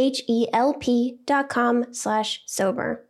H-E-L-P dot com slash sober.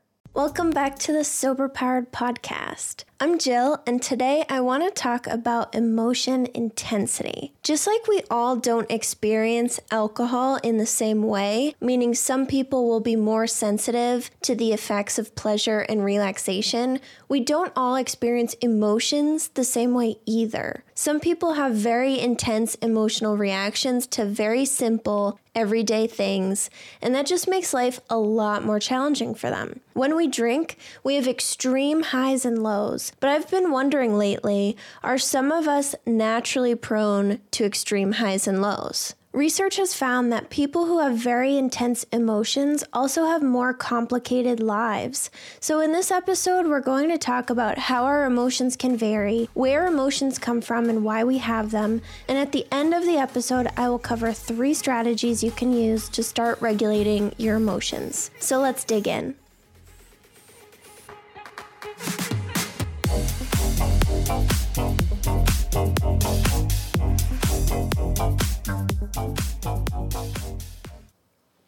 Welcome back to the Sober Powered Podcast. I'm Jill, and today I want to talk about emotion intensity. Just like we all don't experience alcohol in the same way, meaning some people will be more sensitive to the effects of pleasure and relaxation, we don't all experience emotions the same way either. Some people have very intense emotional reactions to very simple, everyday things, and that just makes life a lot more challenging for them. When we drink, we have extreme highs and lows. But I've been wondering lately are some of us naturally prone to extreme highs and lows? Research has found that people who have very intense emotions also have more complicated lives. So, in this episode, we're going to talk about how our emotions can vary, where emotions come from, and why we have them. And at the end of the episode, I will cover three strategies you can use to start regulating your emotions. So, let's dig in.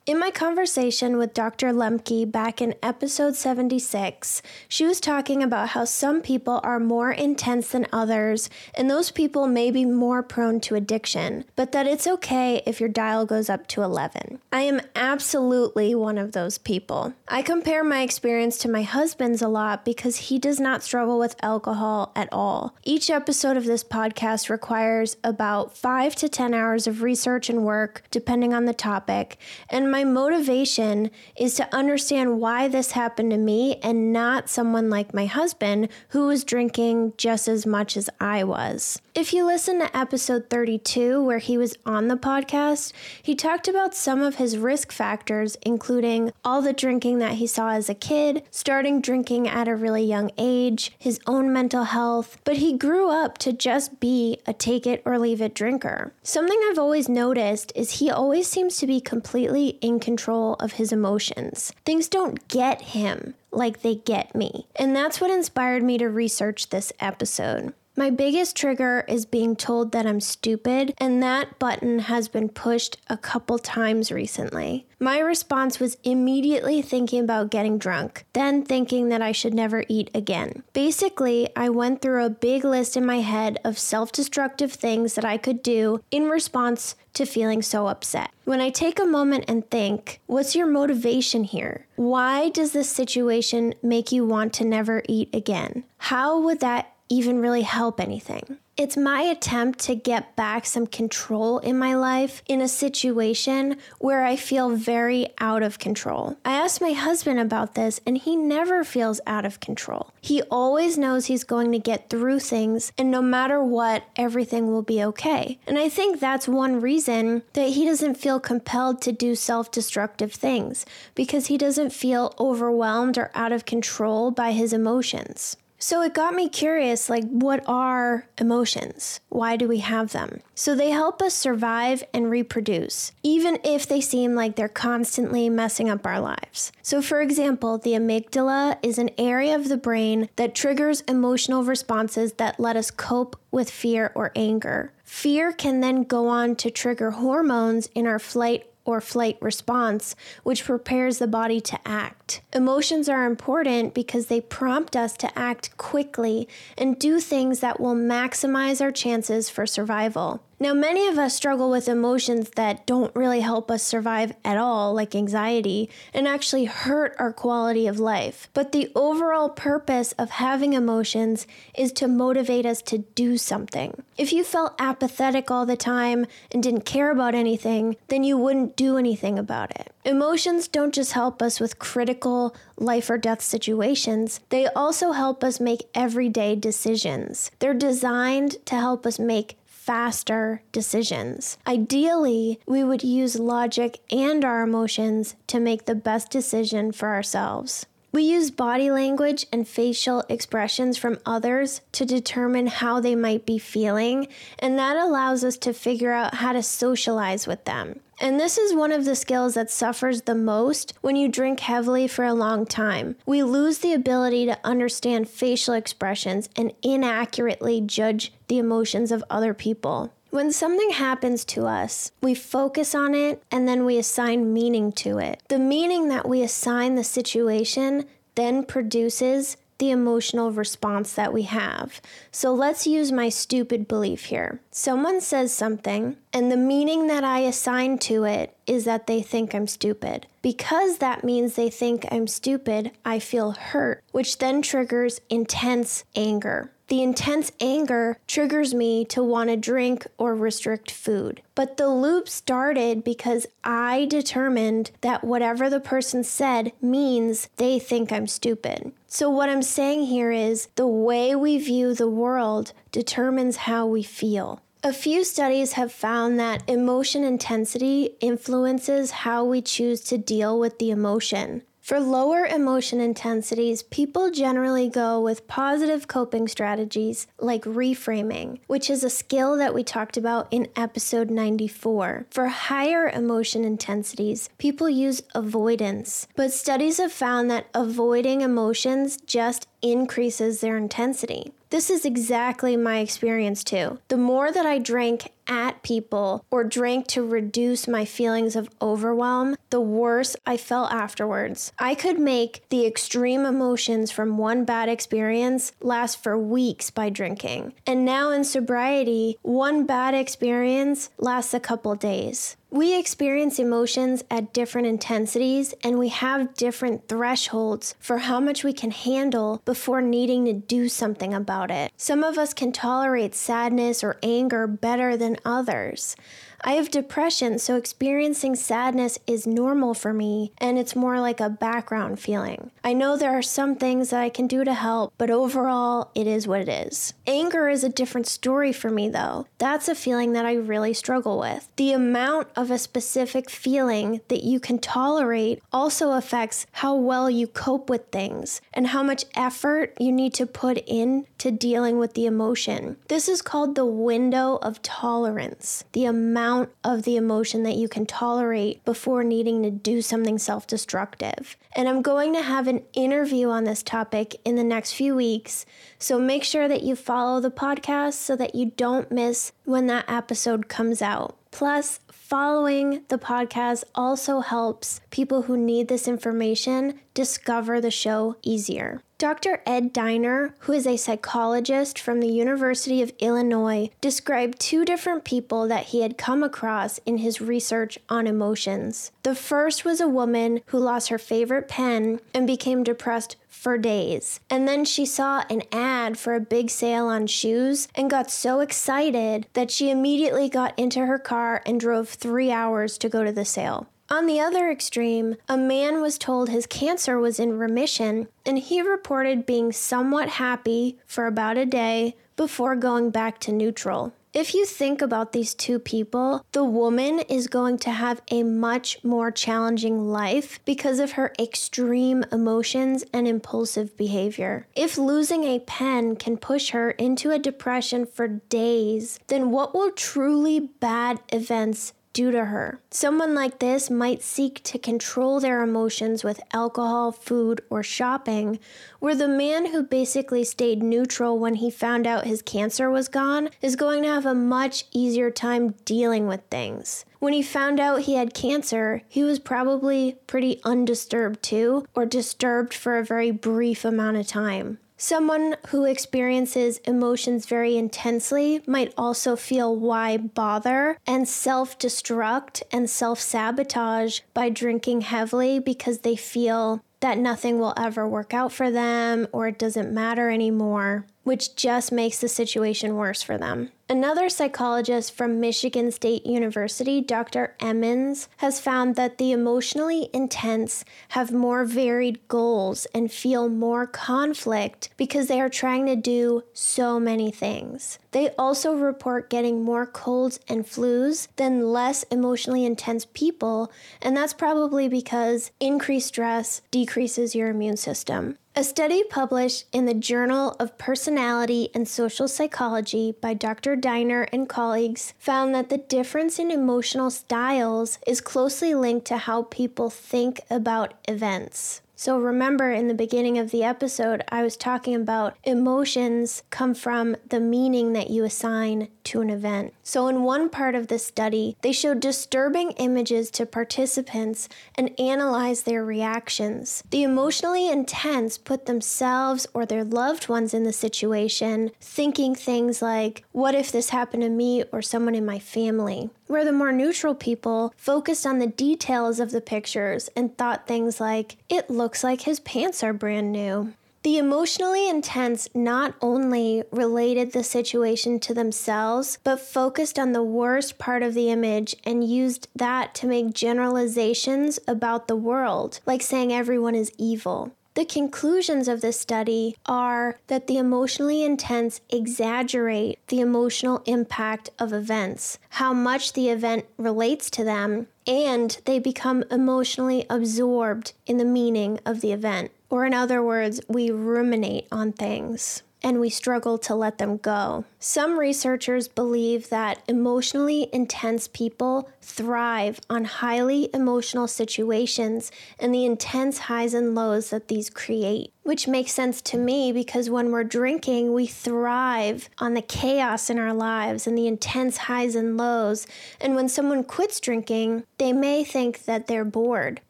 In my conversation with Dr. Lembke back in episode 76, she was talking about how some people are more intense than others, and those people may be more prone to addiction, but that it's okay if your dial goes up to 11. I am absolutely one of those people. I compare my experience to my husband's a lot because he does not struggle with alcohol at all. Each episode of this podcast requires about 5 to 10 hours of research and work, depending on the topic, and my motivation is to understand why this happened to me and not someone like my husband who was drinking just as much as I was. If you listen to episode 32, where he was on the podcast, he talked about some of his risk factors, including all the drinking that he saw as a kid, starting drinking at a really young age, his own mental health, but he grew up to just be a take it or leave it drinker. Something I've always noticed is he always seems to be completely in control of his emotions. Things don't get him like they get me. And that's what inspired me to research this episode. My biggest trigger is being told that I'm stupid, and that button has been pushed a couple times recently. My response was immediately thinking about getting drunk, then thinking that I should never eat again. Basically, I went through a big list in my head of self destructive things that I could do in response to feeling so upset. When I take a moment and think, what's your motivation here? Why does this situation make you want to never eat again? How would that even really help anything. It's my attempt to get back some control in my life in a situation where I feel very out of control. I asked my husband about this, and he never feels out of control. He always knows he's going to get through things, and no matter what, everything will be okay. And I think that's one reason that he doesn't feel compelled to do self destructive things because he doesn't feel overwhelmed or out of control by his emotions. So it got me curious like, what are emotions? Why do we have them? So they help us survive and reproduce, even if they seem like they're constantly messing up our lives. So, for example, the amygdala is an area of the brain that triggers emotional responses that let us cope with fear or anger. Fear can then go on to trigger hormones in our flight or flight response, which prepares the body to act. Emotions are important because they prompt us to act quickly and do things that will maximize our chances for survival. Now, many of us struggle with emotions that don't really help us survive at all, like anxiety, and actually hurt our quality of life. But the overall purpose of having emotions is to motivate us to do something. If you felt apathetic all the time and didn't care about anything, then you wouldn't do anything about it. Emotions don't just help us with critical life or death situations, they also help us make everyday decisions. They're designed to help us make faster decisions. Ideally, we would use logic and our emotions to make the best decision for ourselves. We use body language and facial expressions from others to determine how they might be feeling, and that allows us to figure out how to socialize with them. And this is one of the skills that suffers the most when you drink heavily for a long time. We lose the ability to understand facial expressions and inaccurately judge the emotions of other people. When something happens to us, we focus on it and then we assign meaning to it. The meaning that we assign the situation then produces the emotional response that we have. So let's use my stupid belief here. Someone says something, and the meaning that I assign to it is that they think I'm stupid. Because that means they think I'm stupid, I feel hurt, which then triggers intense anger. The intense anger triggers me to want to drink or restrict food. But the loop started because I determined that whatever the person said means they think I'm stupid. So, what I'm saying here is the way we view the world determines how we feel. A few studies have found that emotion intensity influences how we choose to deal with the emotion. For lower emotion intensities, people generally go with positive coping strategies like reframing, which is a skill that we talked about in episode 94. For higher emotion intensities, people use avoidance, but studies have found that avoiding emotions just increases their intensity. This is exactly my experience too. The more that I drank at people or drank to reduce my feelings of overwhelm, the worse I felt afterwards. I could make the extreme emotions from one bad experience last for weeks by drinking. And now in sobriety, one bad experience lasts a couple days. We experience emotions at different intensities and we have different thresholds for how much we can handle before needing to do something about it. Some of us can tolerate sadness or anger better than others. I have depression, so experiencing sadness is normal for me, and it's more like a background feeling. I know there are some things that I can do to help, but overall, it is what it is. Anger is a different story for me, though. That's a feeling that I really struggle with. The amount of a specific feeling that you can tolerate also affects how well you cope with things and how much effort you need to put in to dealing with the emotion. This is called the window of tolerance, the amount of the emotion that you can tolerate before needing to do something self destructive. And I'm going to have an interview on this topic in the next few weeks, so make sure that you follow the podcast so that you don't miss when that episode comes out. Plus, following the podcast also helps people who need this information discover the show easier. Dr. Ed Diener, who is a psychologist from the University of Illinois, described two different people that he had come across in his research on emotions. The first was a woman who lost her favorite pen and became depressed for days. And then she saw an ad for a big sale on shoes and got so excited that she immediately got into her car and drove three hours to go to the sale. On the other extreme, a man was told his cancer was in remission, and he reported being somewhat happy for about a day before going back to neutral. If you think about these two people, the woman is going to have a much more challenging life because of her extreme emotions and impulsive behavior. If losing a pen can push her into a depression for days, then what will truly bad events do to her. Someone like this might seek to control their emotions with alcohol, food, or shopping, where the man who basically stayed neutral when he found out his cancer was gone is going to have a much easier time dealing with things. When he found out he had cancer, he was probably pretty undisturbed too, or disturbed for a very brief amount of time. Someone who experiences emotions very intensely might also feel why bother and self destruct and self sabotage by drinking heavily because they feel that nothing will ever work out for them or it doesn't matter anymore, which just makes the situation worse for them. Another psychologist from Michigan State University, Dr. Emmons, has found that the emotionally intense have more varied goals and feel more conflict because they are trying to do so many things. They also report getting more colds and flus than less emotionally intense people, and that's probably because increased stress decreases your immune system. A study published in the Journal of Personality and Social Psychology by Dr. Diener and colleagues found that the difference in emotional styles is closely linked to how people think about events. So, remember in the beginning of the episode, I was talking about emotions come from the meaning that you assign to an event. So, in one part of the study, they showed disturbing images to participants and analyzed their reactions. The emotionally intense put themselves or their loved ones in the situation, thinking things like, What if this happened to me or someone in my family? Where the more neutral people focused on the details of the pictures and thought things like, It looks like his pants are brand new. The emotionally intense not only related the situation to themselves, but focused on the worst part of the image and used that to make generalizations about the world, like saying everyone is evil. The conclusions of this study are that the emotionally intense exaggerate the emotional impact of events, how much the event relates to them, and they become emotionally absorbed in the meaning of the event. Or, in other words, we ruminate on things and we struggle to let them go. Some researchers believe that emotionally intense people thrive on highly emotional situations and the intense highs and lows that these create which makes sense to me because when we're drinking, we thrive on the chaos in our lives and the intense highs and lows. And when someone quits drinking, they may think that they're bored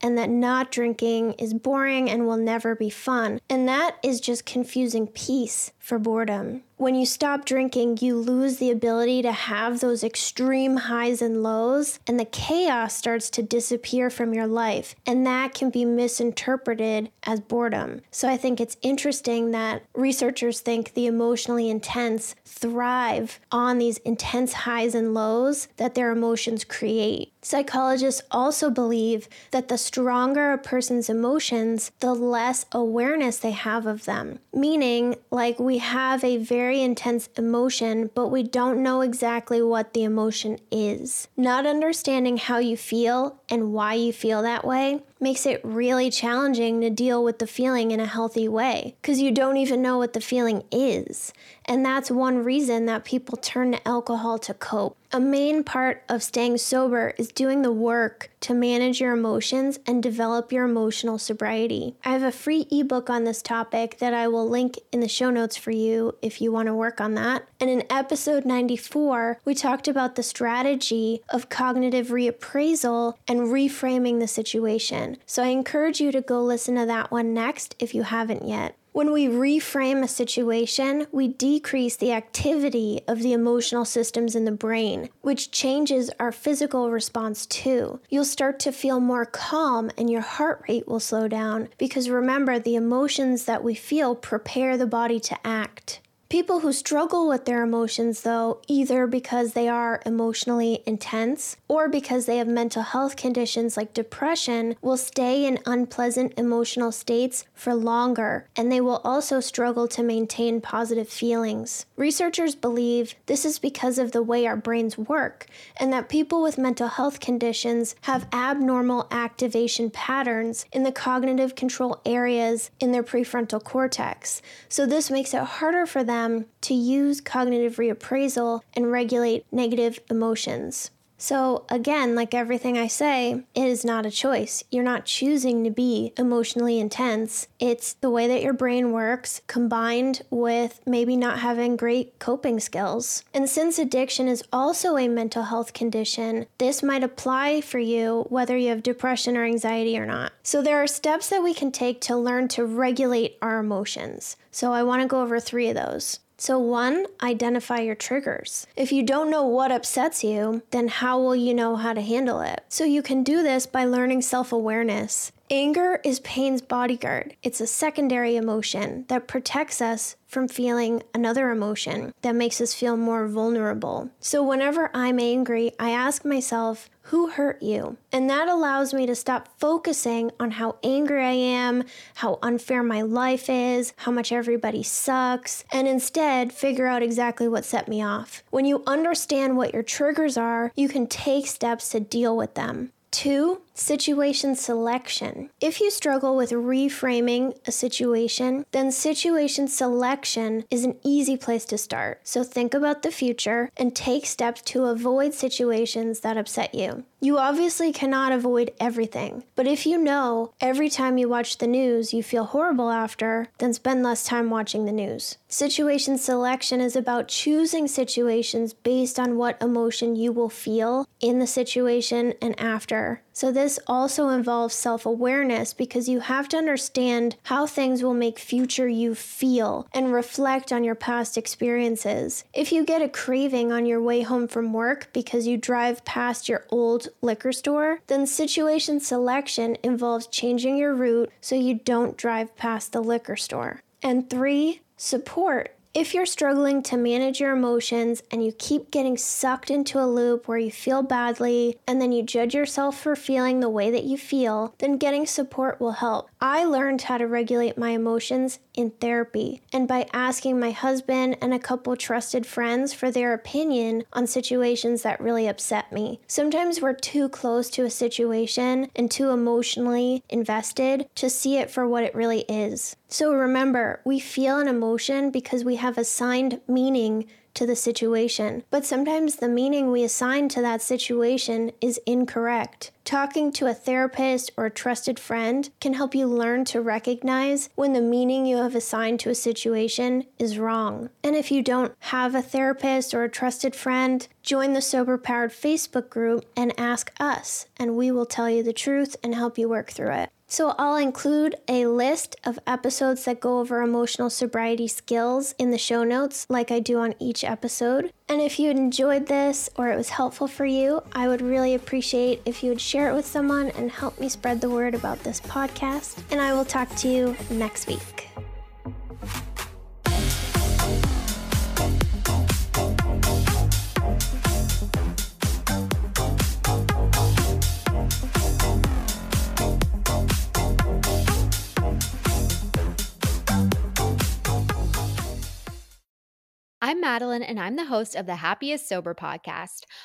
and that not drinking is boring and will never be fun. And that is just confusing peace for boredom. When you stop drinking, you lose the ability to have those extreme highs and lows, and the chaos starts to disappear from your life. And that can be misinterpreted as boredom. So I think it's interesting that researchers think the emotionally intense thrive on these intense highs and lows that their emotions create. Psychologists also believe that the stronger a person's emotions, the less awareness they have of them. Meaning, like we have a very intense emotion, but we don't know exactly what the emotion is. Not understanding how you feel and why you feel that way makes it really challenging to deal with the feeling in a healthy way because you don't even know what the feeling is. And that's one reason that people turn to alcohol to cope. A main part of staying sober is doing the work to manage your emotions and develop your emotional sobriety. I have a free ebook on this topic that I will link in the show notes for you if you want to work on that. And in episode 94, we talked about the strategy of cognitive reappraisal and reframing the situation. So I encourage you to go listen to that one next if you haven't yet. When we reframe a situation, we decrease the activity of the emotional systems in the brain, which changes our physical response too. You'll start to feel more calm and your heart rate will slow down because remember, the emotions that we feel prepare the body to act. People who struggle with their emotions, though, either because they are emotionally intense or because they have mental health conditions like depression, will stay in unpleasant emotional states for longer, and they will also struggle to maintain positive feelings. Researchers believe this is because of the way our brains work, and that people with mental health conditions have abnormal activation patterns in the cognitive control areas in their prefrontal cortex. So, this makes it harder for them them to use cognitive reappraisal and regulate negative emotions. So, again, like everything I say, it is not a choice. You're not choosing to be emotionally intense. It's the way that your brain works combined with maybe not having great coping skills. And since addiction is also a mental health condition, this might apply for you whether you have depression or anxiety or not. So, there are steps that we can take to learn to regulate our emotions. So, I want to go over three of those. So, one, identify your triggers. If you don't know what upsets you, then how will you know how to handle it? So, you can do this by learning self awareness. Anger is pain's bodyguard. It's a secondary emotion that protects us from feeling another emotion that makes us feel more vulnerable. So, whenever I'm angry, I ask myself, who hurt you? And that allows me to stop focusing on how angry I am, how unfair my life is, how much everybody sucks, and instead figure out exactly what set me off. When you understand what your triggers are, you can take steps to deal with them. Two, situation selection. If you struggle with reframing a situation, then situation selection is an easy place to start. So think about the future and take steps to avoid situations that upset you. You obviously cannot avoid everything, but if you know every time you watch the news you feel horrible after, then spend less time watching the news. Situation selection is about choosing situations based on what emotion you will feel in the situation and after. So, this also involves self awareness because you have to understand how things will make future you feel and reflect on your past experiences. If you get a craving on your way home from work because you drive past your old liquor store, then situation selection involves changing your route so you don't drive past the liquor store. And three, support. If you're struggling to manage your emotions and you keep getting sucked into a loop where you feel badly and then you judge yourself for feeling the way that you feel, then getting support will help. I learned how to regulate my emotions in therapy and by asking my husband and a couple trusted friends for their opinion on situations that really upset me. Sometimes we're too close to a situation and too emotionally invested to see it for what it really is. So remember, we feel an emotion because we have assigned meaning to the situation, but sometimes the meaning we assign to that situation is incorrect. Talking to a therapist or a trusted friend can help you learn to recognize when the meaning you have assigned to a situation is wrong. And if you don't have a therapist or a trusted friend, join the Sober Powered Facebook group and ask us, and we will tell you the truth and help you work through it. So I'll include a list of episodes that go over emotional sobriety skills in the show notes, like I do on each episode. And if you enjoyed this or it was helpful for you, I would really appreciate if you would share it with someone and help me spread the word about this podcast. And I will talk to you next week. I'm Madeline, and I'm the host of the Happiest Sober podcast.